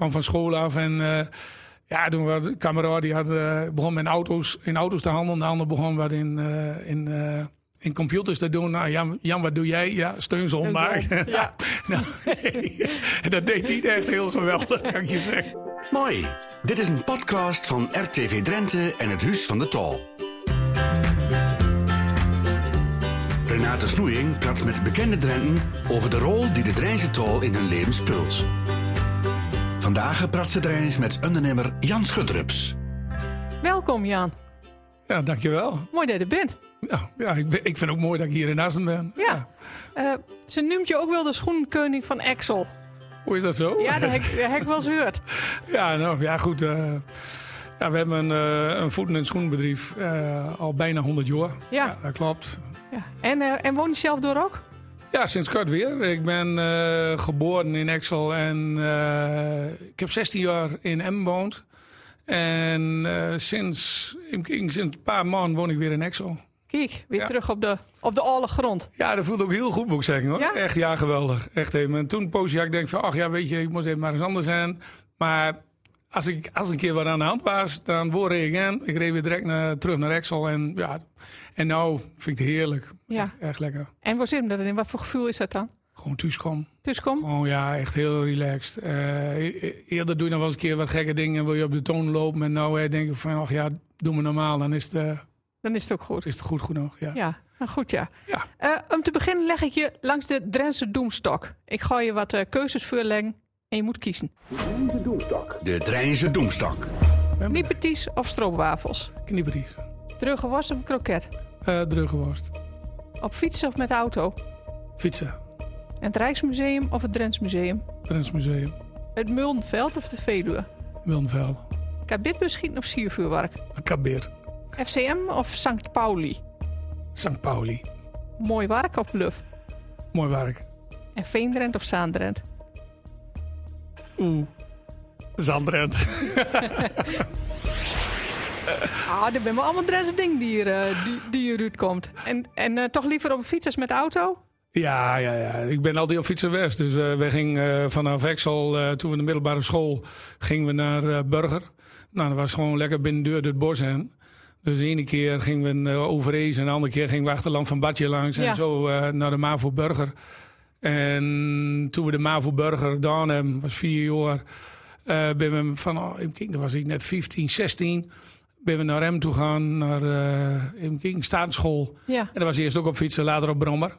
kwam van school af en eh, ja, toen was de kameraad die had, eh, begon met auto's, in auto's te handelen. De ander begon wat in, eh, in, eh, in computers te doen. Nou, Jan, Jan, wat doe jij? Ja, Steunzol, maken. ja. nou, en dat deed niet echt heel geweldig, kan ik je zeggen. Mooi. Dit is een podcast van RTV Drenthe en het Huis van de Tol. Renate Snoeing praat met bekende Drenten over de rol die de Drijnse Tol in hun leven speelt. Vandaag praat ze Drijns met ondernemer Jan Schutrups. Welkom Jan. Ja, dankjewel. Mooi dat je er bent. Nou, ja, ik, ben, ik vind het ook mooi dat ik hier in Assen ben. Ja. Eh, ze noemt je ook wel de schoenkoning van Axel. Hoe is dat zo? Ja, dat heb, ik- dat heb ik wel eens gehoord. Ja, nou ja, goed. eh, ja, we hebben een, eh, een voeten- en schoenbedrijf eh, al bijna 100 jaar. Ja. dat klopt. Ja. En, eh, en woon je zelf door ook? Ja, sinds kort weer. Ik ben eh, geboren in Exel en eh, ik heb 16 jaar in Emmen gewoond. En eh, sinds, sinds een paar maanden woon ik weer in Exel. Kijk, weer Ja. terug op de, op de oude grond. Ja, dat voelt ook heel goed, moet ik zeggen. Hoor. Ja? Echt, ja, geweldig. Echt even. En toen poosje, ja, ik denk van, ach ja, weet je, ik moest even maar eens anders zijn. Maar als ik als een keer wat aan de hand was, dan word ik aan. Ik reed weer direct naar, terug naar Exel. En ja, en nou vind ik het heerlijk. Ja. Echt, echt lekker. En waar zit hem dat in? Wat voor gevoel is dat dan? Gewoon thuiskom. Dus kom. Gewoon ja, echt heel relaxed. Eh, e- eerder doe je nog wel eens een keer wat gekke dingen. Wil je op de toon lopen. En nou denk ik van, ach ja, doe me normaal. Dan is het, eh, Dan is het ook goed. is het goed genoeg. Ja. Ja, nou goed ja. Ja. Eh, om te beginnen leg ik je langs de Drentse doemstok. Ik ga je wat keuzes voorleggen en je moet kiezen. De Drijnse Doemstok. Niepeties of stroopwafels? Knieperies. Drugge worst of kroket? Uh, Druggeworst. Op fietsen of met de auto? Fietsen. Het Rijksmuseum of het Drents Museum? Drents Museum. Het Muldenveld of de Veluwe? Wildenveld. Kabit beschieten of siervuurwerk? Kabeer. FCM of St. Pauli? St. Pauli. Mooi werk of bluff? Mooi werk. En Veendrent of Zaandrent? Oeh. Zandrent. Ah, dit zijn allemaal Drentse dingen die hier, eh, die, die hier uitkomt. En, en eh, toch liever op fiets als met de auto? Ja, ja, ja. Ik ben altijd op fietsen West. Dus eh, we gingen vanaf Exel, toen we in de middelbare school, gingen we naar Burger. Nou, dat was gewoon lekker binnen de deur door het bos heen. Dus de ene keer gingen we over Ees en de andere keer gingen we achter Land van Badje langs. Ja. En zo naar de Mavo Burger. En toen we de Mavo Burger gedaan hebben, was vier jaar, eh ben we van, oh, kijken, dat was ik net 15, 16, ben we naar hem toe gaan, naar kijken, staatsschool. Ja. En dat was eerst ook op fietsen, later op brommer.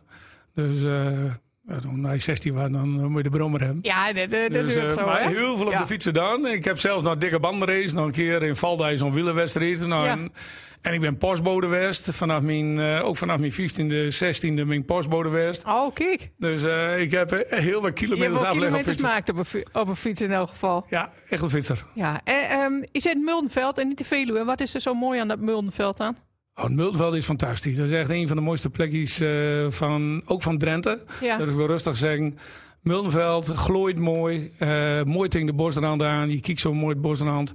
Dus eh toen hij 16 was, dan moet je de brommer hebben. Ja, dat, dat, dat Dus, duurt eh, zo, maar hè? heel veel op Ja. de fietsen dan. Ik heb zelfs nog dikke bandenrace. Nog een keer in Valdij zo'n wielerwedstrijd. Nou, Ja. en, en ik ben postbode West. Vanaf mijn, eh, ook vanaf mijn 15e, 16e ben ik postbode West. Oh, kijk. Dus eh, ik heb eh, heel wat kilometers afleggen op fietsen. gemaakt op een, fi- op een fiets in elk geval. Ja, echt een fietser. Ja, en, ehm, je zit Muldenveld en niet de Veluwe. Wat is er zo mooi aan dat Muldenveld aan? Oh, het Muldenveld is fantastisch. Dat is echt een van de mooiste plekjes, eh, van, ook van Drenthe. Ja. Dat ik wil rustig zeggen. Muldenveld glooit mooi. eh, mooi tegen de bosrand aan. Je kijkt zo mooi het bosrand.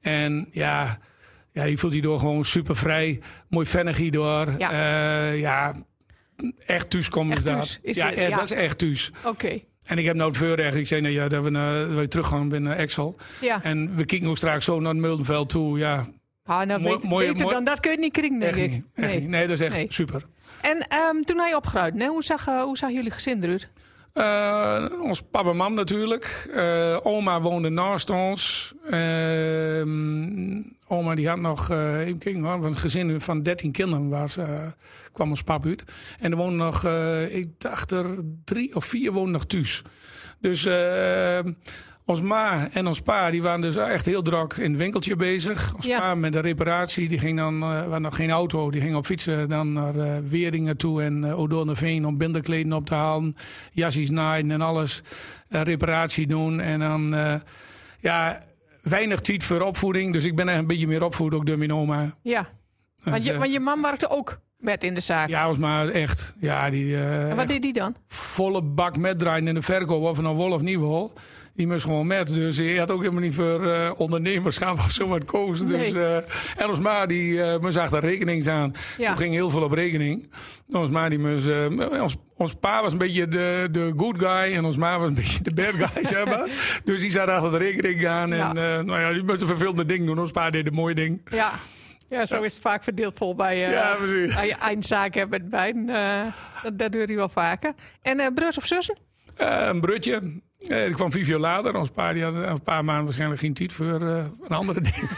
En ja, ja, je voelt je door gewoon super vrij. Mooi vennig hierdoor. Ja. Ja, ja echt thuis komen is dat. thuis, is ja, dat is echt thuis. Oké. En ik heb nou het voorrecht. Ik zei nou ja, dat we, naar, dat we terug gaan binnen Excel. Ja. En we kijken ook straks zo naar het Muldenveld toe. Ja, Ah, nou, Mooi- beter, beter mooi- dan dat kun je niet krijgen, denk echt ik. niet. Nee. niet. Nee, dat is echt Nee. super. En ehm, toen hij opgeruimd, nee, hoe, zag, eh, hoe zag jullie gezin eruit? Eh, ons papa en mam natuurlijk. Eh, oma woonde naast ons. Ehm, oma die had nog even kijken, was een gezin van 13 kinderen eh, kwam ons pap uit. En er woonden nog, ik dacht er drie of vier woonden nog thuis. Dus eh, ons ma en ons pa die waren dus echt heel druk in het winkeltje bezig. Ons Ja. pa met de reparatie, die ging dan, eh we nog geen auto, die ging op fietsen dan naar eh Weerdingen toe en uh, Odorneveen om binderkleden op te halen. Jassies naaien en alles. eh, reparatie doen en dan, eh, ja, weinig tijd voor opvoeding. Dus ik ben echt een beetje meer opvoed ook door mijn oma. Ja, want Dus, je, eh, want je man werkte ook met in de zaak. ja, ons maar echt. Ja, die, eh, en wat deed die dan? volle bak metdraaien in de verkoop, of het nou wol of niet wol. Die moest gewoon met. Dus hij had ook helemaal niet voor uh, ondernemerschap of zo wat koos. Dus, uh, en ons ma die uh, moest achter rekening aan. Ja. Toen ging heel veel op rekening. Ons ma die moest, ons, ons pa was een beetje de, de good guy en ons ma was een beetje de bad guy, zeg maar. Dus die zat achter de rekening aan en ja. nou ja, die moest een vervelende ding doen. Ons pa deed een mooi ding. Ja. Ja, zo is het vaak verdeeld vol bij, uh, ja, bij je eindzaken met wijn. Uh, dat, dat doe je wel vaker. En uh, broers of zussen? Een brutje. Uh, ik kwam Vivio later. Ons pa die had een paar maanden waarschijnlijk geen tijd voor uh, een andere ding.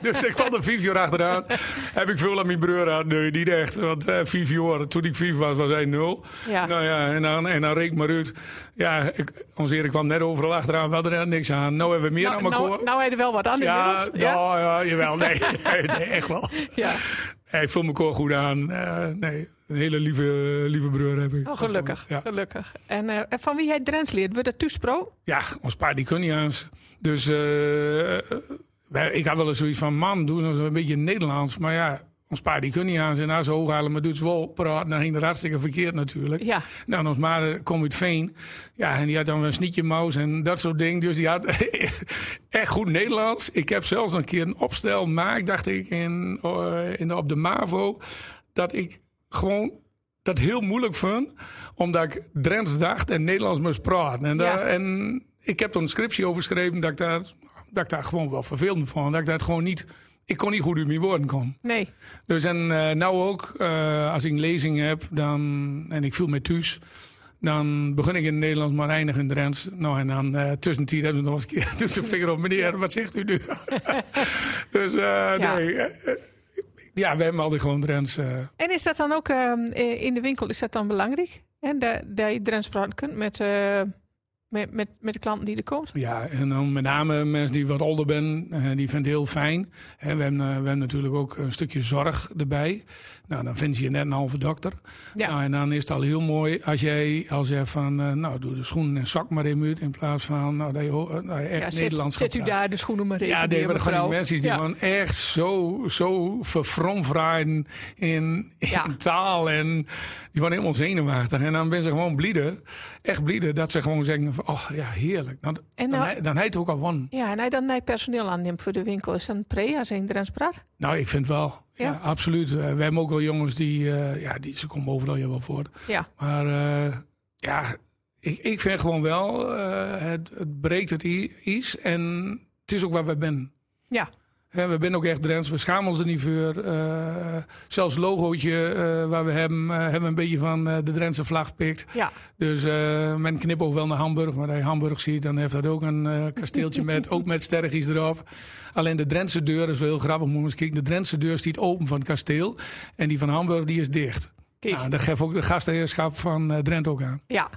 dus ik kwam er Vivio achteraan. Heb ik veel aan mijn broer aan. Nee, niet echt. Want uh, Vivio, toen ik vier was, was hij nul. Ja. Nou ja, en dan, en dan reek maar uit. Ja, ik, ons Erik kwam net overal achteraan. We hadden er niks aan. Nou hebben we meer nou, aan elkaar. Nou, nou heb je er wel wat aan ja, Ja, nou, ja, jawel. Nee, nee, echt wel. Ja. Hij voelt me koor goed aan. nee, een hele lieve, lieve broer heb ik. Oh, gelukkig. Ja. gelukkig. En, uh, en van wie hij Drents leert, wordt dat toespro? Ja, ons pa die kon niet eens. Dus uh, ik had wel eens zoiets van, man, doe nou een beetje Nederlands. Maar ja, ons pa die kon niet aan zijn zo hoog halen, maar doet wel praten. Dan ging het hartstikke verkeerd natuurlijk. Ja. Nou, ons ma komt uit Veen. Ja, en die had dan een snietje maus en dat soort dingen. Dus die had echt goed Nederlands. Ik heb zelfs een keer een opstel gemaakt, dacht ik, in, in, op de MAVO. Dat ik gewoon dat heel moeilijk vond. Omdat ik Drents dacht en Nederlands moest praten. En, daar, en ik heb er een scriptie over geschreven dat ik daar, dat ik daar gewoon wel vervelend vond. Dat ik dat gewoon niet... Ik kon niet goed uit mijn woorden komen. Nee. Dus en uh, nou ook, uh, als ik een lezing heb dan, en ik voel me thuis... Dan begin ik in het Nederlands, maar eindig in Drents. Nou, en dan uh, tussentijd hebben ze nog eens een keer tussen vinger op meneer, wat zegt u nu? dus ja. nee, ja, we hebben altijd gewoon Drents. En is dat dan ook in de winkel, is dat dan belangrijk? En dat, dat je Drents praten kunt met, met, met, met de klanten die er komt? Ja, en dan met name mensen die wat ouder zijn, die vinden het heel fijn. En we, hebben, we hebben natuurlijk ook een stukje zorg erbij. Nou, dan vind je net een halve dokter. Ja. Nou, en dan is het al heel mooi als jij al zegt van, uh, nou, doe de schoenen en zak maar in in plaats van, nou, dat je, nou, echt ja, Nederlands zet, zet u daar de schoenen maar in. Ja, die hebben gewoon die mensen die gewoon echt zo, zo verfromvraaien in, in taal en die waren helemaal zenuwachtig. En dan ben ze gewoon blieden, echt blieden, dat ze gewoon zeggen van, oh ja, heerlijk. Dan, en nou, dan, dan heet het ook al won. Ja, en hij dan mij personeel aanneemt voor de winkel, is dan pre als een Drents praat? Nou, ik vind wel. Ja, absoluut. Uh, we hebben ook wel jongens die, uh, ja, die, ze komen overal je wel voor. Ja. Maar uh, ja, ik, ik vind gewoon wel, het, het breekt het is en het is ook waar we zijn. Ja. We zijn ook echt Drents, we schamen ons er niet voor. Uh, zelfs logootje uh, waar we hebben, uh, hebben een beetje van de Drentse vlag gepikt. Ja. Dus men knip ook wel naar Hamburg. Maar als je Hamburg ziet, dan heeft dat ook een kasteeltje met, ook met sterretjes erop. Alleen de Drentse deur is wel heel grappig. Moet eens kijken. De Drentse deur staat open van het kasteel. En die van Hamburg die is dicht. Kijk. Nou, dat geeft ook de gastheerschap van Drenthe ook aan. Ja.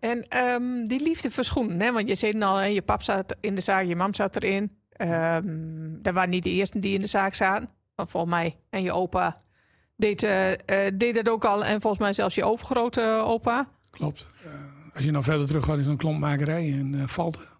En um, die liefde verschoenen, hè? want je zei al, je pap zat in de zaak, je mam zat erin. Um, dat waren niet de eerste die in de zaak zaten. Maar volgens mij en je opa deed, uh, uh, deed dat ook al. En volgens mij zelfs je overgrote opa. Klopt. als je nou verder terug gaat, is een klompmakerij in Valten.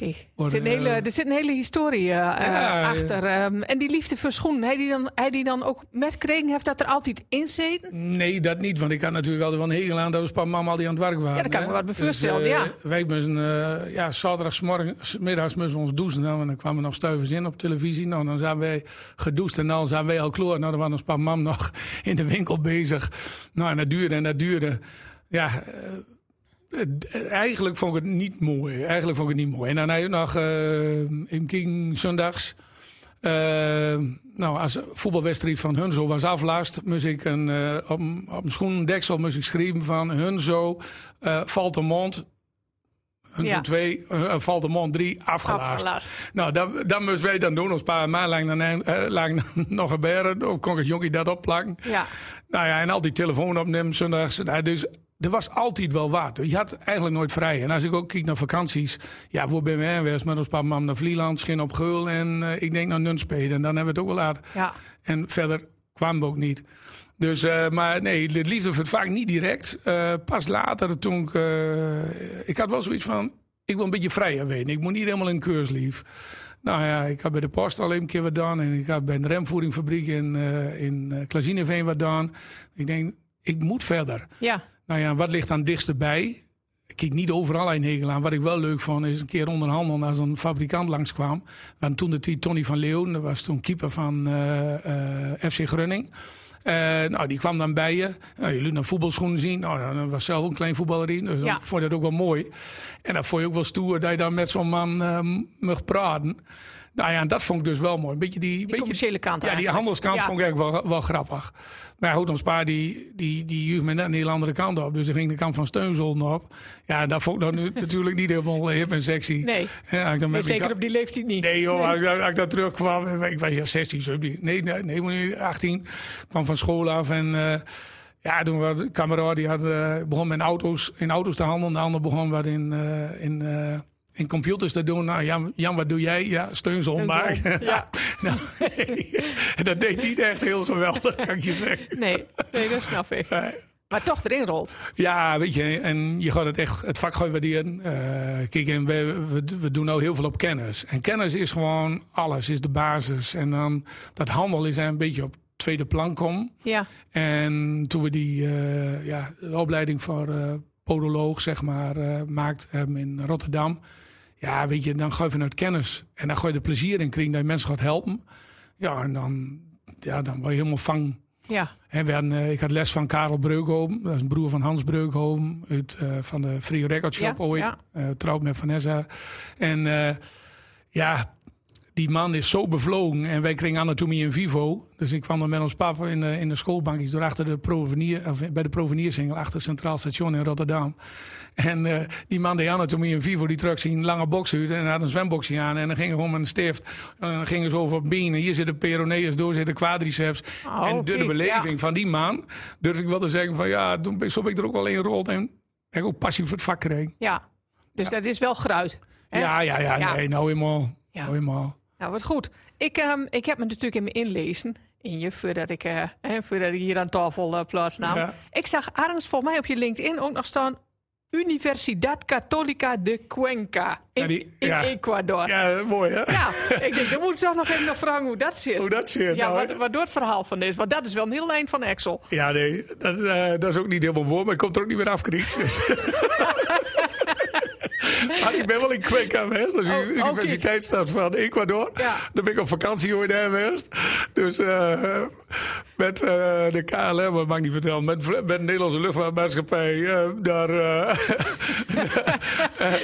Er zit, een hele, er zit een hele historie uh, achter. Um, en die liefde voor schoenen, hij die dan, hij die dan ook met kregen, heeft dat er altijd in zitten? Nee, dat niet. Want ik had natuurlijk wel een hegel aan dat we pa mama al die aan het werk waren. Ja, dat kan ik me wat voorstellen, dus, uh, ja. Wij moesten, uh, ja, zaterdagmiddags moesten we ons douchen. Nou, en dan kwamen nog stuivers in op televisie. Nou, dan zijn wij gedoucht en dan zijn wij al klaar. Nou, dan waren ons pa mam nog in de winkel bezig. Nou, en dat duurde en dat duurde. Ja... Eigenlijk vond ik het niet mooi. Eigenlijk vond ik het niet mooi. En dan heb je nog uh, in King zondags. Uh, nou, als voetbalwedstrijd van Hunzo was aflast, moest ik een, uh, op, op een schoenendeksel moest ik schrijven van Hunzo, uh, valt de mond. Hunzo ja. 2, valt de mond 3, afgelast. afgelast. Nou, dat, dat moesten wij dan doen. Als paar maanden lang, dan, lang nog. Of kon ik het jonkie dat opplakken. Ja. Nou ja, en al die telefoon opnemen zondags. Nou, dus er was altijd wel wat. Je had eigenlijk nooit vrij. En als ik ook kijk naar vakanties. Ja, waar ben wij geweest? Met ons papa mam naar Vlieland, Schin op Geul. En uh, ik denk naar Nunspeed. En dan hebben we het ook wel laat. Ja. En verder kwamen we ook niet. Dus, uh, maar nee, de liefde voor het vaak niet direct. Uh, pas later toen ik... ik had wel zoiets van... Ik wil een beetje vrijer weten. Ik moet niet helemaal in keurslief. Nou ja, ik heb bij de post al een keer wat gedaan. En ik heb bij een remvoeringfabriek in, in Klazineveen wat gedaan. Ik denk, ik moet verder. Ja. Nou ja, wat ligt dan dichtst bij? ik kijk niet overal een hegel aan. Wat ik wel leuk vond, is een keer onderhandelen als een fabrikant langskwam. Want toen de Tony van Leeuwen, dat was toen keeper van eh, eh, FC Grunning. Uh, nou, die kwam dan bij je. Nou, jullie naar voetbalschoenen zien. Nou, dan was zelf een klein voetballer in. Dus Ja. dan vond je dat ook wel mooi. En dan vond je ook wel stoer dat je dan met zo'n man eh, mocht praten. Nou ja, en dat vond ik dus wel mooi. Een beetje die, Die beetje, commerciële kant ja, die handelskant Ja. vond ik eigenlijk wel, wel grappig. Maar goed, ons pa die, die, die me net een hele andere kant op. Dus die ging de kant van Steunzolden op. Ja, dat vond ik dan natuurlijk niet helemaal hip en sexy. Nee. Ja, ik dan met Zeker op die leeftijd niet. Nee joh, Als, ik, als ik daar terugkwam, ik was ja 16, 17, nee, nee, nee, maar nu 18, kwam van school af en eh, ja, toen was kameraad die had, eh, begon met auto's, in auto's te handelen, de ander begon wat in, eh, in, in computers te doen. Nou, Jan, Jan, wat doe jij? Ja, steunzon maar. Steunzon, ja. nou, en dat deed niet echt heel geweldig, kan ik je zeggen. Nee, nee, dat snap ik. Nee. Maar toch erin rolt. Ja, weet je, en je gaat het echt het vak gaan waarderen. Eh, kijk, en we, we, we doen nou heel veel op kennis. En kennis is gewoon alles, is de basis. En dan dat handel is een beetje op tweede plan komen. Ja, En toen we die eh, ja, de opleiding voor eh, podoloog, zeg maar, eh, maakt hebben in Rotterdam. Ja, weet je, dan ga je vanuit kennis. En dan ga je er plezier in krijgen dat je mensen gaat helpen. Ja, en dan, ja, dan word je helemaal vang. ja. En we hadden, eh, ik had les van Karel Breukhoven. Dat is een broer van Hans Breukhoven. Uit, eh, van de Free Record Shop Ja, ooit. ja. Eh, trouwd met Vanessa. En ja, die man is zo bevlogen. En wij kregen anatomie in vivo. Dus ik kwam dan met ons papa in de, in de schoolbankjes. Door achter de provenier, of bij de proveniersingel. Achter het Centraal Station in Rotterdam. En eh, die man deed anatomie in vivo. Die trok zijn lange uit. En had een zwemboxje aan. En dan gingen we gewoon met een stift. En dan gingen ze over benen. Hier zitten peroneus, door zitten quadriceps. Oh, en door de beleving ja. van die man. Durf ik wel te zeggen van ja, toen ben- ik er ook wel in gerold. En heb ik ook passie voor het vak gekregen. Ja. Dus dat is wel gruit. hè? Ja, ja, ja, Ja. Nee, nou helemaal. Ja. Nou helemaal. Nou, wat goed. Ik, ehm, ik heb me natuurlijk in me inlezen. In je, voordat ik, eh, hè, voordat ik hier aan tafel uh, plaatsnam. Ja. Ik zag ergens volgens mij op je LinkedIn ook nog staan... Universidad Católica de Cuenca in, Ja, die- in ja. Ecuador. Ja. Ja, mooi hè? ik denk, dan moet ik toch nog even nog vragen hoe dat zit. Hoe dat zit. ja, nou, wat, wat door het verhaal van is. Want dat is wel een heel eind van Excel. Ja, nee, dat, eh, dat is ook niet helemaal voor, maar ik kom er ook niet meer af, Kriek. Dus. maar ik ben wel in Cuenca geweest, dat is Oh, de universiteitsstad van Ecuador. Ja. Daar ben ik op vakantie ooit geweest. Dus eh, met eh, de KLM, wat mag ik niet vertellen, met, met de Nederlandse luchtvaartmaatschappij eh, daar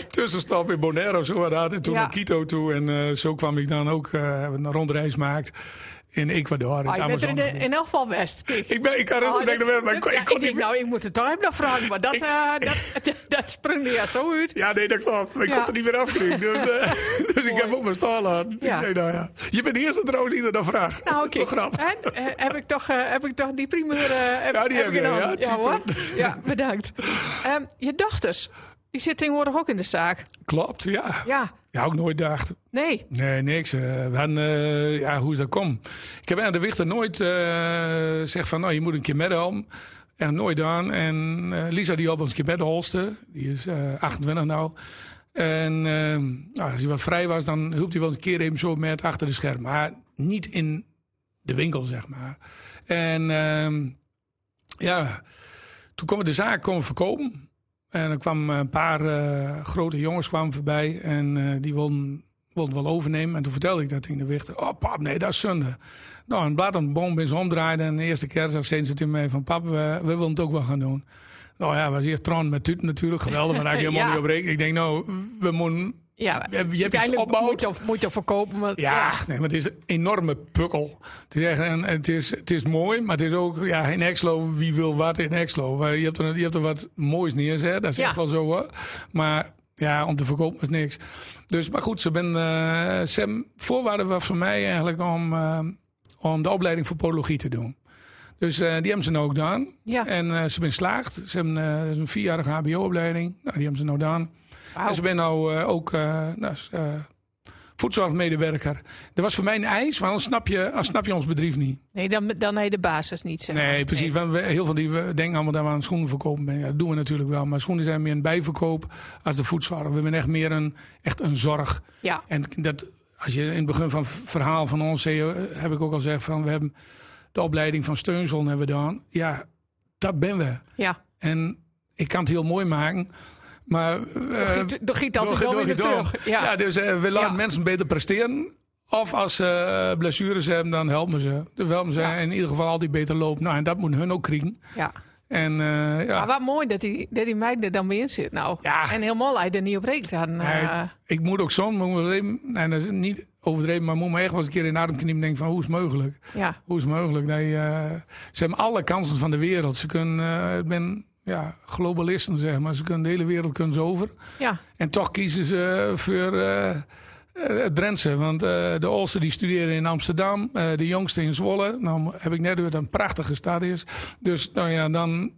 tussenstap in Bonaire of zo had. En toen Ja. naar Quito toe. En zo kwam ik dan ook een rondreis gemaakt in Ecuador. in Ah, het je bent er in, Amazonegebied. in elk geval West. Kijk. Ik, ben, ik kan rustig Oh, denken, maar ik kon, ja, ik kon ik niet denk, nou, ik moet het toch even nog vragen. Maar dat, eh, dat, dat, springt ja zo uit. Ja, nee, dat klopt. Maar ik Ja. kon er niet meer afkrijgen. Dus, eh, dus ik heb ook mijn stal laten. Ja. Ik denk, nou ja. Je bent de eerste trouwens die er dan vraagt. Nou, oké. Grappig. En, eh, heb, ik toch, heb ik toch die primeur... heb, Ja, die heb ik je, in ja, ja hoor. Ja, bedankt. Ehm, je dochters, die zitten tegenwoordig ook in de zaak. Klopt, ja. Ja, Ja, ook nooit dacht. nee. Nee, niks. eh, we hadden, eh, ja, hoe is dat kom? Ik heb aan de Wichter nooit uh, gezegd van, nou, je moet een keer medhelpen. En nooit aan. En eh, Lisa die op ons een keer medholste. Die is eh 28 nou. En eh, nou, als hij wat vrij was, dan hielp hij wel eens een keer even zo met achter de scherm. Maar niet in de winkel, zeg maar. En ehm, ja, toen kwam de zaak komen verkopen. En er kwamen een paar eh, grote jongens kwamen voorbij. En eh, die wilden, wilden wel overnemen. En toen vertelde ik dat tegen de wichter. Oh pap, nee, dat is zonde. Nou, een blad aan de boom ben ze. En de eerste kerstdag zeiden ze tegen mij van... Pap, we, we willen het ook wel gaan doen. Nou ja, was eerst tron met tut natuurlijk. Geweldig, maar daar heb ik helemaal Ja. niet op rekenen. Ik denk, nou, we moeten... Ja, Je hebt uiteindelijk opbouwd. moet je, moet je verkopen. Maar, Ja, nee, maar het is een enorme pukkel. Het is, echt, een- het is, het is mooi, maar het is ook ja, in Exlo, wie wil wat in Exlo? Je hebt er, je hebt er wat moois neerzet, dat is Ja. echt wel zo hoor. Maar ja, om te verkopen is niks. Dus, maar goed, ze ben, eh ze, voorwaarde was voor mij eigenlijk om, eh, om de opleiding voor podologie te doen. Dus eh, die hebben ze nou ook gedaan. Ja. En ze ben slaagd. Ze hebben een vierjarige HBO-opleiding. Nou, die hebben ze nou gedaan. Wauw. En ze ben nou eh, ook eh, nou, eh, voedzorgmedewerker. Dat was voor mij een eis, want dan snap je, dan snap je ons bedrijf niet. Nee, dan, dan heb je de basis niet. Zeg maar. Nee, precies. We, heel veel die we denken allemaal dat we aan schoenen verkopen. Ja, dat doen we natuurlijk wel. Maar schoenen zijn meer een bijverkoop als de voedzorg. We zijn echt meer een, echt een zorg. Ja, En dat, als je in het begin van het verhaal van ons, eh, heb ik ook al gezegd van we hebben de opleiding van steunzon hebben we gedaan. Ja, dat ben we. ja. En ik kan het heel mooi maken. Maar, Door eh, giet- altijd wel weer terug. Ja, Ja. dus eh, we laten Ja. mensen beter presteren. Of als ze eh, blessures hebben, dan helpen ze. Dus helpen ze Ja. in ieder geval altijd beter lopen. Nou, en dat moeten hun ook kriegen. ja. En ja, Maar wat mooi dat die, dat die meiden er dan bij in zit. Nou. Ja. En helemaal hij er niet op rekent. Dan, ik moet ook soms, moet nee, dat is niet overdreven, maar moet me echt wel eens een keer in de adem kniepen en denken van hoe is het mogelijk? ja. Hoe is het mogelijk? Dat je, ze hebben alle kansen van de wereld. Ze kunnen, ik ben ja, globalisten zeg maar, ze kunnen de hele wereld kunnen ze over. Ja. En toch kiezen ze voor eh, eh, het Drentse. Want eh, de oudste die studeren in Amsterdam, eh, de jongste in Zwolle. Nou heb ik net gehoord een prachtige stad is. Dus nou ja, dan...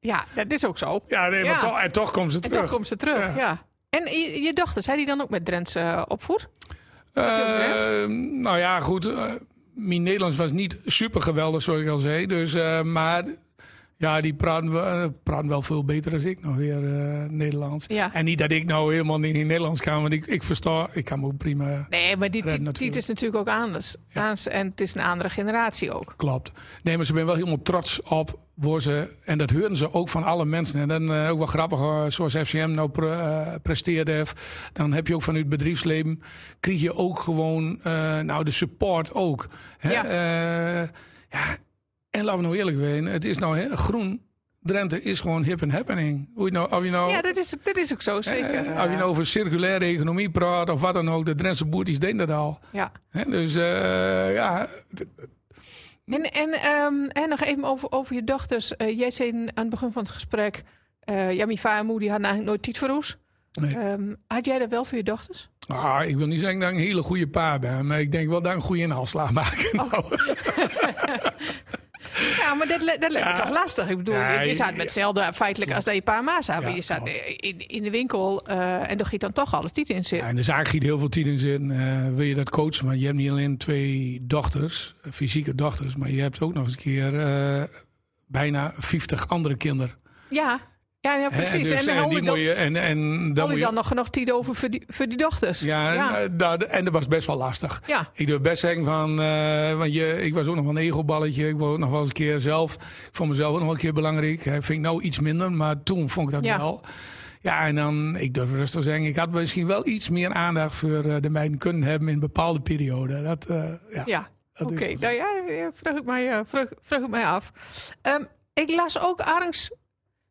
ja, dat is ook zo. Ja, nee, Ja. Maar toch, en toch komen ze En terug. toch komt ze terug. Ja. Ja. En je, je dochter, zei die dan ook met Drents eh, opvoed? Eh, nou ja, goed. eh, mijn Nederlands was niet super geweldig, zoals ik al zei. Dus, eh, maar ja, die praten, wel- eh, praten wel veel beter dan ik nog weer eh, Nederlands. Ja. En niet dat ik nou helemaal niet in Nederlands kan, want ik, ik versta, ik kan me ook prima. Nee, maar die, Red die, natuurlijk. die is natuurlijk ook anders. Anders. En het is een andere generatie ook. Klopt. Nee, maar ze zijn wel helemaal trots op waar ze. En dat horen ze ook van alle mensen. En dan eh, ook wel grappig, zoals FCM nou pre, presteert heeft. Dan heb je ook vanuit het bedrijfsleven. Krijg je ook gewoon. nou, de support ook. Hè? Ja. Ja. En laten we nou eerlijk zijn. Het is nou hè, groen. Drenthe is gewoon hip en happening. Hoe je nou, of je nou, Ja, dat is, dat is ook zo, zeker. eh, of je nou over circulaire economie praat of wat dan ook. De Drentse boertjes deden dat al. Ja. Dus eh, ja, En, en, ehm, en nog even over, over je dochters. Eh, jij zei aan het begin van het gesprek... eh ja, mijn vader en moeder die hadden eigenlijk nooit tijd voor ons. Nee. Ehm, had jij dat wel voor je dochters? Ah, ik wil niet zeggen dat ik een hele goede pa ben, maar ik denk wel dat ik een goede inhaalslag maak. Oh. Nou, Ja, maar dat, dat lijkt me Ja. toch lastig. Ik bedoel, Ja, je ja. met hetzelfde feitelijk als dat je pa en ma zaten. Ja, je zat klopt. in, in de winkel eh, en daar giet dan toch alle tijd in ja, zitten. in de zaak giet heel veel tijd in zitten. Eh, wil je dat coachen, maar je hebt niet alleen twee dochters, eh, fysieke dochters, maar je hebt ook nog eens een keer bijna 50 andere kinderen. Ja, ja, ja Hè, precies. dus, en dan eh, die ik moet je, en, en dan moet ik je, dan nog genoeg tijd over voor die, voor die dochters. ja, ja. En, nou, en dat was best wel lastig. Ja. Ik durf best zeggen van, eh, want je, ik was ook nog wel een egoballetje. Ik ook nog wel eens een keer zelf. Ik vond mezelf ook nog wel een keer belangrijk. Eh, vind ik nou iets minder, maar toen vond ik dat Ja. wel. Ja, en dan, ik durf rustig te zeggen, ik had misschien wel iets meer aandacht voor eh, de meiden kunnen hebben in bepaalde perioden. Dat, ja, Ja, dat oké. Nou ja, vraag ik mij, vraag, vraag ik mij af. Ehm, ik las ook Arns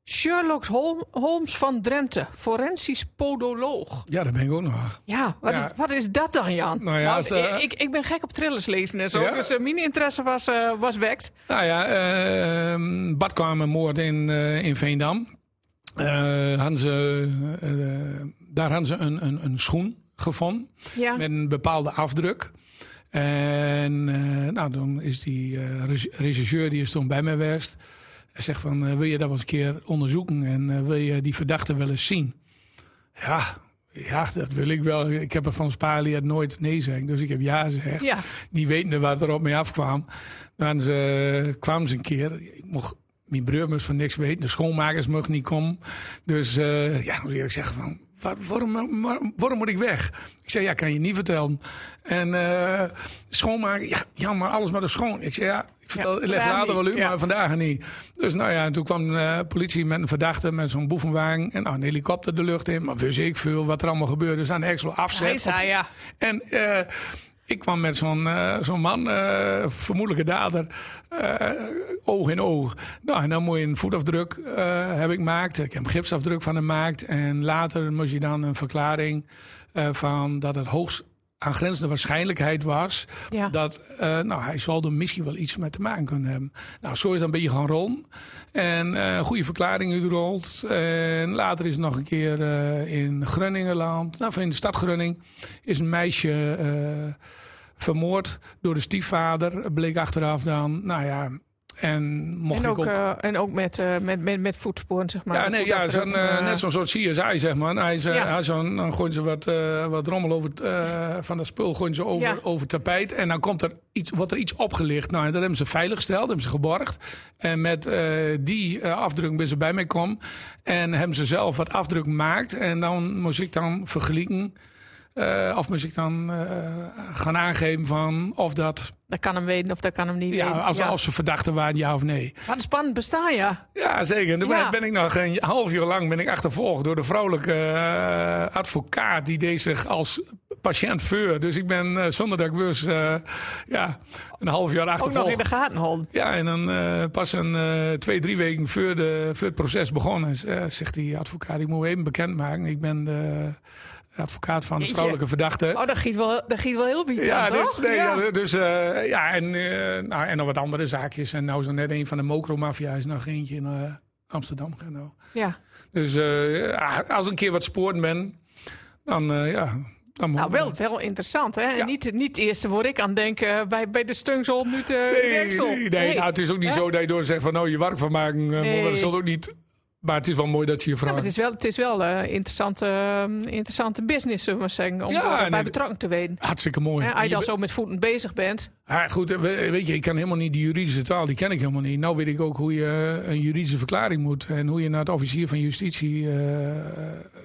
Sherlock Holm- Holmes van Drenthe, forensisch podoloog. Ja, dat ben ik ook nog. Ja, wat, Ja. Is, wat is dat dan, Jan? Nou ja, eh, ik, ik ben gek op thrillers lezen en zo, Ja? dus eh, mijn interesse was, eh, was wekt. Nou ja, eh badkamermoord in, eh, in Veendam. Eh, hadden ze, eh, daar hadden ze een, een, een schoen gevonden. Ja, met een bepaalde afdruk. En eh, nou, dan is die eh, reg- regisseur die is toen bij mij geweest. Hij zegt van, eh, wil je dat wel eens een keer onderzoeken en eh, wil je die verdachte wel eens zien? Ja, ja, dat wil ik wel. Ik heb er van Spaarleer nooit nee zeggen, dus ik heb ja gezegd. ja, Niet wetende wat er op mij afkwam. Dan ze, kwamen ze een keer. Ik mocht, mijn broer moest van niks weten. De schoonmakers mochten niet komen. Dus eh, ja, moet ik zeggen van... Waar, waarom, waar- waarom moet ik weg? Ik zei, ja, kan je niet vertellen. En eh schoonmaken, ja, ja, maar alles maar de schoon. Ik zei, ja, vertel, Ja, leg later wel ja. maar vandaag niet. Dus nou ja, en toen kwam de politie met een verdachte met zo'n boevenwagen. En nou, een helikopter de lucht in. Maar wist ik veel wat er allemaal gebeurde. Dus aan de Exlo afzet. hij zei ja. En eh, ik kwam met zo'n eh, zo'n man, eh, vermoedelijke dader, eh, oog in oog. Nou, en dan moet je een voetafdruk eh, heb ik gemaakt. Ik heb een gipsafdruk van hem gemaakt. En later moest je dan een verklaring eh, van dat het hoogst aangrenzende waarschijnlijkheid was Ja. dat eh, nou, hij zal er misschien wel iets mee te maken kunnen hebben. Nou, zo is dat een beetje gaan rollen. En eh goede verklaring uitgerold. En later is het nog een keer eh, in Groningenland, nou, in de stad Grunning, is een meisje vermoord door de stiefvader. Bleek achteraf dan, nou ja, en mocht En ik ook, ook... eh, en ook met, eh, met, met, met voetsporen, zeg maar. ja, nee, ja, eh, net zo'n soort CSI, zeg maar. Hij is, Ja. hij is dan gooien ze wat, wat rommel over van dat spul gooien ze over, Ja. over tapijt. En dan komt er iets, wordt er iets opgelicht. Nou, en dat hebben ze veilig gesteld, hebben ze geborgd. En met die afdruk ben ze bij mij kwam. En hebben ze zelf wat afdruk gemaakt. En dan moest ik dan vergelijken Eh, of moest ik dan eh, gaan aangeven van of dat... Dat kan hem weten of dat kan hem niet Ja, weten. als, als ze verdachten waren, ja of nee. Wat een spannend bestaan, ja. Ja, zeker. Toen Ja. ben ik nog een half uur lang ben ik achtervolgd door de vrouwelijke eh, advocaat. Die deed zich als patiënt voor. Dus ik ben zonder dat ik ja, een half jaar Ook nog in achtervolgd. de gaten houden. Ja, en dan pas een twee, drie weken voor, de, voor het proces begonnen, zegt die advocaat, ik moet even bekendmaken. Ik ben de advocaat van de vrouwelijke verdachte. Oh, dat giet wel, dat giet wel heel biet Ja, dus, toch? nee, ja. ja, dus eh, ja, en, eh, nou, en nog wat andere zaakjes. En nou is er net een van de Mokro-mafia is nog eentje in eh, Amsterdam gaan. Nou. ja. Dus als ik een keer wat spoort ben, dan ja. Nou, wel, wel interessant, hè? Ja. Niet, niet het eerste waar ik aan denk bij, bij de Stungsel nu te Nee, nee, nee, nou, het is ook niet zo dat je door zegt van nou je werk van maken. Nee. maar dat zal ook niet. Maar het is wel mooi dat ze je Ja, maar vragen. het is wel, het is wel eh, interessante, eh, interessante business, zullen we maar zeggen, om Ja, nee, betrokken te weten. Hartstikke mooi. Als je dan zo met voeten bezig bent. Ja, goed, eh, we- weet je, ik kan helemaal niet die juridische taal, die ken ik helemaal niet. Nou weet ik ook hoe je een juridische verklaring moet en hoe je naar het officier van justitie,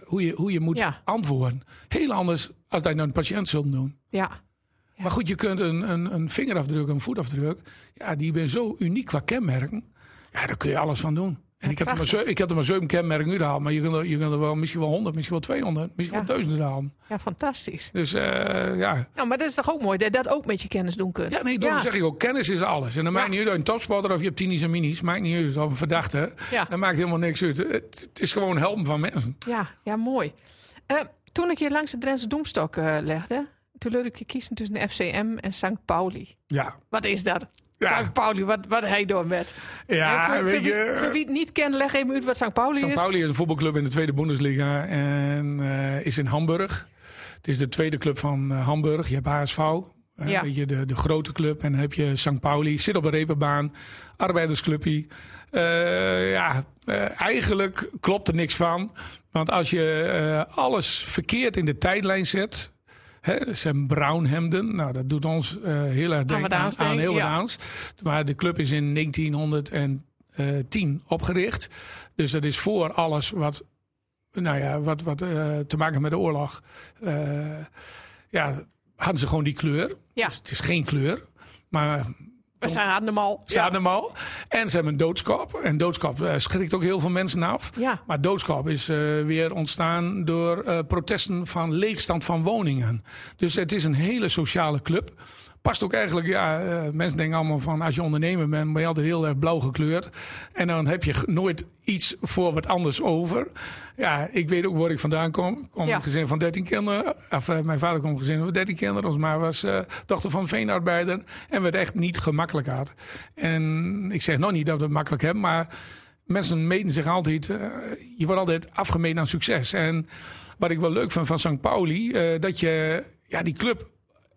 hoe, je, hoe je moet Ja. antwoorden. Heel anders als dat je naar een patiënt zult doen. Ja, Maar goed, je kunt een, een, een vingerafdruk, een voetafdruk, ja, die ben zo uniek qua kenmerken. Ja, daar kun je alles van doen. En ik heb, maar, prachtig. zeven- ik heb er maar zeven kenmerken uitgehaald, maar je kunt, er, je kunt er wel misschien wel honderd, misschien wel 200, misschien Ja. wel duizenden halen. ja, fantastisch. Dus eh, ja, Nou, maar dat is toch ook mooi dat je dat ook met je kennis doen kunt. Ja, nee, daarom Ja. zeg ik ook, kennis is alles. En dan maakt niet uit een topsporter of je hebt tieners en minis. Maakt niet uit of een verdachte. Ja. Dat maakt helemaal niks uit. Het, het is gewoon helpen van mensen. Ja, ja mooi. Eh, toen ik je langs de Drentse Doemstok eh, legde, toen ik je kiezen tussen de FCM en St. Pauli. Ja, Wat is dat? Ja. St. Pauli, wat, wat hij door met? ja Eh, voor, weet voor wie, je... voor wie het niet kent, leg even uit wat St. Pauli St. is. Pauli is een voetbalclub in de tweede Bundesliga en eh, is in Hamburg. Het is de tweede club van eh, Hamburg. Je hebt HSV, hè, Ja. weet je, de, de grote club. En dan heb je St. Pauli, zit op een repenbaan, arbeidersclubje. Eh, ja, eh, eigenlijk klopt er niks van. Want als je eh, alles verkeerd in de tijdlijn zet... Hè, zijn bruinhemden. Nou, dat doet ons eh, heel erg denken aan, heel wat. Aans. Maar de club is in 1910 opgericht. Dus dat is voor alles wat, nou ja, wat, wat eh, te maken heeft met de oorlog. Eh, ja, hadden ze gewoon die kleur. Ja. Dus het is geen kleur. Maar We zijn hadden hem al. ze hadden hem al. En ze hebben een doodskop. En doodskop eh, schrikt ook heel veel mensen af. Ja. Maar doodskop is eh, weer ontstaan door eh, protesten van leegstand van woningen. Dus het is een hele sociale club. Past ook eigenlijk, ja, eh, mensen denken allemaal van als je ondernemer bent, ben je altijd heel erg blauw gekleurd. En dan heb je nooit iets voor wat anders over. Ja, ik weet ook waar ik vandaan kom. Ik kom Ja. een gezin van 13 kinderen. Of, eh, mijn vader uit een gezin van 13 kinderen. Ons ma was eh, dochter van een veenarbeider. En we het echt niet gemakkelijk had. En ik zeg nog niet dat we het makkelijk hebben, maar mensen meten zich altijd. je wordt altijd afgemeten aan succes. En wat ik wel leuk vind van St. Pauli, dat je ja, die club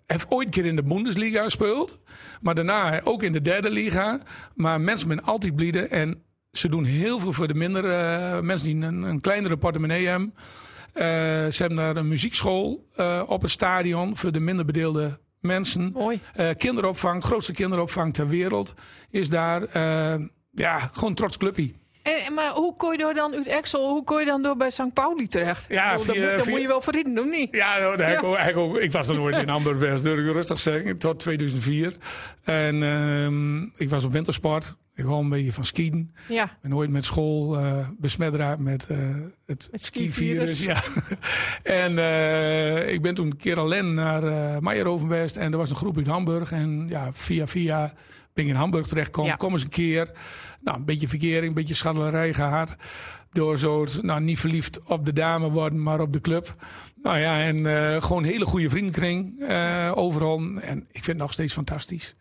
heeft ooit een keer in de Bundesliga gespeeld. Maar daarna ook in de derde liga. Maar mensen zijn altijd blieden. En ze doen heel veel voor de mindere eh, mensen die een, een kleinere portemonnee hebben. Eh, ze hebben daar een muziekschool eh, op het stadion voor de minder bedeelde mensen. Mooi. Kinderopvang, grootste kinderopvang ter wereld is daar. Ja, gewoon trots clubje. En, maar hoe kon je door dan uit Excel, hoe kon je dan door bij St. Pauli terecht? Ja, Ik bedoel, via- dat, moet, dat via- moet je wel verdienen, doen niet? Ja, nou, heb ik, Ja. ook, ik, ook- ik was er nooit in Hamburg geweest, durf ik rustig zeggen, tot 2004. En ehm, ik was op wintersport. Ik hou een beetje van skiën. Ja. Ik ben nooit met school eh besmet geraakt met eh, het Het skivirus. skivirus. Ja. en eh, ik ben toen een keer alleen naar eh Meijerovenwest. En er was een groep in Hamburg. En ja, via via ben ik in Hamburg terechtgekomen. Ja. Kom eens een keer. Nou, een beetje verkering, een beetje schattelarij gehad. Door zo, nou niet verliefd op de dame worden, maar op de club. Nou ja, en eh, gewoon een hele goede vriendenkring eh, overal. En ik vind het nog steeds fantastisch.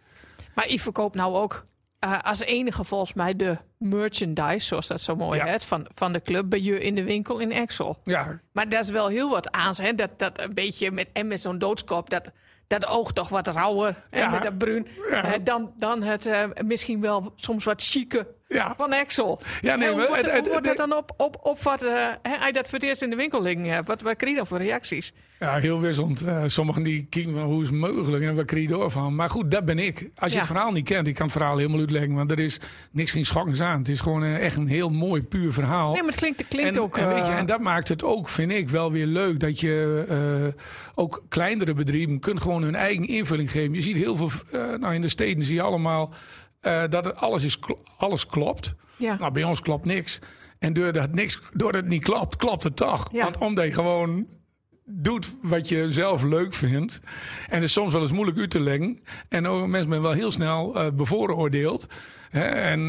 Maar ik verkoop nou ook eh, als enige volgens mij de merchandise, zoals dat zo mooi Ja. heet, van, van de club bij je in de winkel in Excel. Ja, Maar dat is wel heel wat aan, hè? Dat, dat een beetje met, en met zo'n doodskop, dat, dat oog toch wat rauwer Ja. met dat bruin. Ja. Eh, dan, dan het eh, misschien wel soms wat chique ja. van Excel. Ja, nee, En hoe maar wordt, het- hoe het- wordt dat dan op, op, opvat, eh, hè, als je dat voor het eerst in de winkel liggen hebt? Wat, wat krijg je dan voor reacties? Ja, heel wisselend. Eh, sommigen die kijken van hoe is het mogelijk en wat krijg je door van. Maar goed, dat ben ik. Als je Ja. het verhaal niet kent, ik kan het verhaal helemaal uitleggen. Want er is niks geen schokkends aan. Het is gewoon eh, echt een heel mooi, puur verhaal. Nee, maar het klinkt, het klinkt en, ook... en, weet je, eh, en dat maakt het ook, vind ik, wel weer leuk. Dat je ook kleinere bedrijven kunnen gewoon hun eigen invulling geven. Je ziet heel veel, nou in de steden zie je allemaal dat alles, is, alles klopt. ja. Nou, bij ons klopt niks. En doordat, het niks, doordat het niet klopt, klopt het toch. Ja. Want omdat je gewoon doet wat je zelf leuk vindt. En het is soms wel eens moeilijk uit te leggen. En ook mensen zijn wel heel snel eh, bevooroordeeld. Hè, en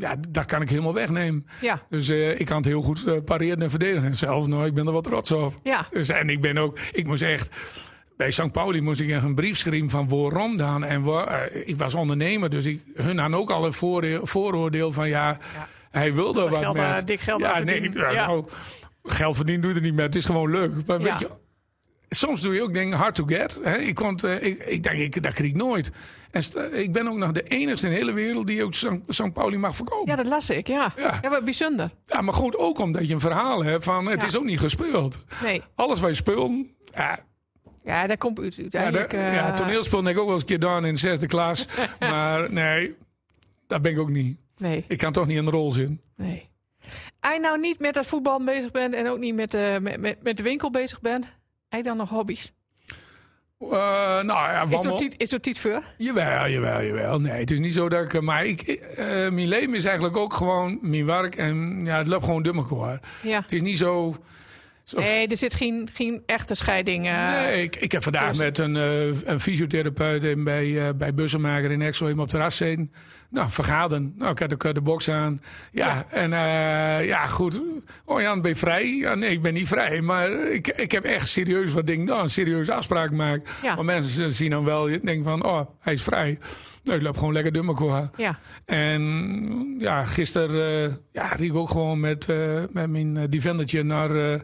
ja, dat kan ik helemaal wegnemen. ja, Dus eh, ik kan het heel goed eh, pareren en verdedigen. En zelf, nou, ik ben er wat trots op. ja, Dus, en ik ben ook, ik moest echt. Bij St. Pauli moest ik een brief schrijven van waarom dan. En waar, ik was ondernemer, dus ik, hun hadden ook al een vooroordeel, van ja, hij wilde wat geld, met. dik geld ja, nee, Ja. nou, geld verdienen doe je er niet met. Het is gewoon leuk. Maar Ja. weet je, soms doe je ook dingen hard to get. Hè? Ik, kon, eh, ik, ik denk, ik, dat krijg ik nooit. En st- ik ben ook nog de enigste in de hele wereld die ook St. St. Pauli mag verkopen. ja, dat las ik, ja. Ja. Ja, wat bijzonder. Ja, maar goed, ook omdat je een verhaal hebt van het Ja. is ook niet gespeeld. Nee, Alles wat je speelt, ja, ja, daar komt ja, uiteindelijk... de, eh, ja, toneelspel ik ook wel eens een keer gedaan in de zesde klas. maar nee, dat ben ik ook niet. Nee, Ik kan toch niet in de rol zitten. nee. Je nou niet met dat voetbal bezig bent en ook niet met, eh, met, met, met de winkel bezig bent, je dan nog hobby's? Eh, nou ja, Is er tiet- is er tijd voor? Jawel, jawel, jawel. Nee, het is niet zo dat ik... Maar ik, eh, mijn leven is eigenlijk ook gewoon mijn werk. En ja, het loopt gewoon dummer hoor. Ja. Het is niet zo... Nee, er zit geen, geen echte scheiding. eh, Nee, ik, ik heb vandaag met een, eh, een fysiotherapeut in bij, eh bij Bussenmaker in Exel even op het terras zitten. Nou, vergaderen. Nou, ik had ook de box aan. Ja, Ja. en ja, goed. Oh Jan, ben je vrij? Ja, nee, ik ben niet vrij. Maar ik, ik heb echt serieus wat dingen, nou, een serieuze afspraak gemaakt. Ja. Want mensen zien dan wel, denken van, oh, hij is vrij. Nee, ik loop gewoon lekker dummer qua. Ja, En ja, gisteren eh, ja, riep ik ook gewoon met, eh, met mijn eh, defendertje naar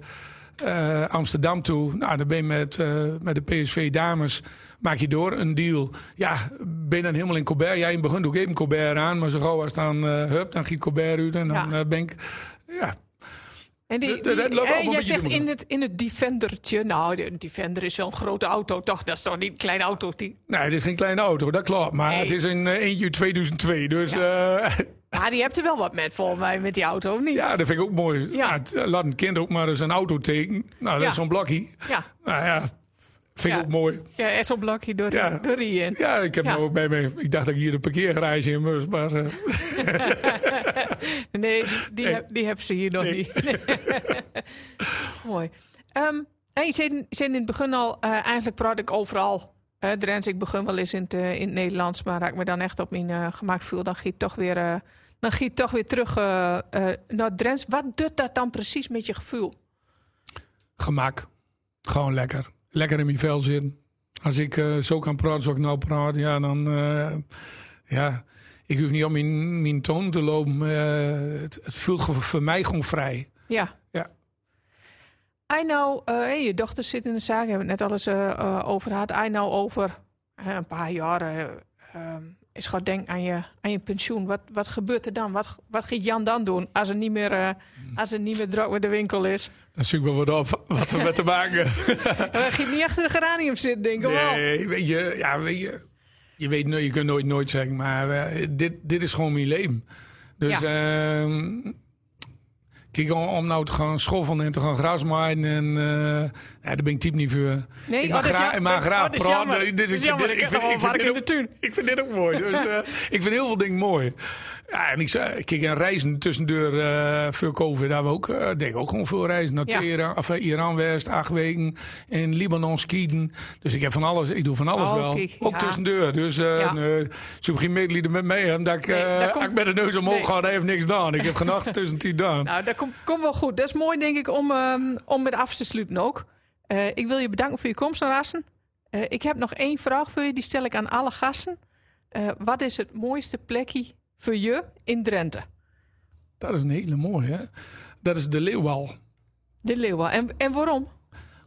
Amsterdam toe. Nou, dan ben je met, met de PSV dames, maak je door een deal. Ja, ben dan helemaal in Colbert. Ja, in het begin doe ik even Colbert aan, maar zo gauw als dan uh, hup, dan giet Colbert uit en dan Ja. ben ik... Ja, En die, eh, een jij zegt in het, in het Defendertje. Nou, de Defender is zo'n grote auto, toch? Dat is toch niet een kleine auto? Die... nee, het is geen kleine auto, dat klopt. Maar Nee. het is een eh, eentje uit 2002, dus ja. Maar die hebt er wel wat met, volgens mij, met die auto, of niet? ja, dat vind ik ook mooi. Ja. Eh, laat een kind ook maar eens een auto tekenen. Nou, dat Ja. is zo'n blokkie. Ja, Nou ja, vind ik Ja. ook mooi. ja echt zo'n blokje door, Ja. door die in. Ja, ik heb Ja. nou ook bij me. Ik dacht dat ik hier een parkeergarage in moest, maar eh, Nee, die, die, Nee. Heb, die ze hier nog Nee. niet. Mooi. Ehm en je zei, je zei in het begin al, eh, eigenlijk praat ik overal. Uh, ik begin wel eens in het, eh, in het Nederlands, maar als ik me dan echt op mijn gemak voel, dan giet toch weer, dan giet toch weer terug naar Drents. Wat doet dat dan precies met je gevoel? gemak. Gewoon lekker. Lekker in mijn vel zitten. Als ik eh, zo kan praten zoals ik nou praat, ja, dan... eh, ja, ik hoef niet op mijn, mijn toon te lopen. eh, het, het voelt gewoon voor mij gewoon vrij. Ja. Ja. I know, je dochter zit in de zaak, hebben we het net al eens over gehad. I know over een paar jaar eh, ehm, is gewoon denk aan je, aan je pensioen. Wat, wat gebeurt er dan? Wat, wat gaat Jan dan doen als er niet meer, eh, als er niet meer druk met de winkel is? Dan zoek ik wel wat op wat er met te maken. Hij gaat niet achter de geranium zitten, denk ik wel. Nee, weet je, ja, weet je, je weet, je kunt nooit nooit zeggen, maar eh, dit, dit is gewoon mijn leven. Dus ehm, kijk, om, om nou te gaan schoffelen en te gaan grasmaaien en eh, ja, daar ben ik type niet voor. Nee, ik oh, mag dat is graag, ik mag oh, graag dat is praten. Dat is vind- dit- ook-. Ik vind dit ook mooi. Dus eh, ik vind heel veel dingen mooi. Ja, en ik zei, kijk, en reizen tussendoor uh, voor COVID, daar we ook, uh, denk ik ook gewoon veel reizen. Naar Ja. Teheran, of eh, Iran West, acht weken. In Libanon skiën. Dus ik heb van alles, ik doe van alles Oh, wel. kijk, ook ja. tussendoor. Dus uh, Ja. nee, ze hebben medelijden met mij hebben. Dat ik, Nee, komt- ik met de neus omhoog Nee. ga, dan heeft niks gedaan. Ik heb genacht tussen die gedaan. Nou, dat komt komt wel goed. Dat is mooi, denk ik, om, ehm, om met af te sluiten ook. Eh, ik wil je bedanken voor je komst naar Assen. Eh, ik heb nog één vraag voor je, die stel ik aan alle gasten. Eh, wat is het mooiste plekje voor je in Drenthe? Dat is een hele mooie, hè. Dat is de Leeuwal. De Leeuwen. En, en waarom?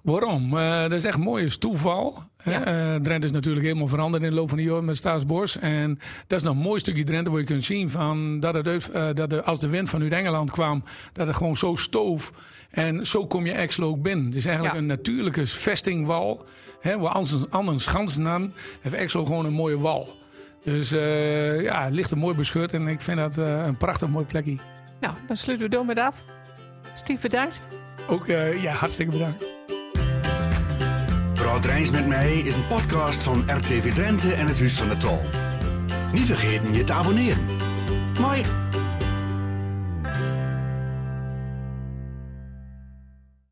Waarom? Eh, dat is echt mooi, is toeval. Ja. Eh, Drenthe is natuurlijk helemaal veranderd in de loop van de jaren met Staatsbos. En dat is nog een mooi stukje Drenthe waar je kunt zien van dat, het, eh, dat de, als de wind vanuit Engeland kwam, dat het gewoon zo stoof. En zo kom je Exlo ook binnen. Het is eigenlijk Ja. een natuurlijke vestingwal. Hè, waar anders, anders schansen aan, heeft Exlo gewoon een mooie wal. Dus eh, ja, het ligt er mooi beschut en ik vind dat eh, een prachtig mooi plekje. Nou, dan sluiten we door met af. Steve, bedankt. Ook eh, ja, hartstikke bedankt. Praat Rijns met mij is een podcast van RTV Drenthe en het Huis van de Tol. Niet vergeten je te abonneren. Mooi.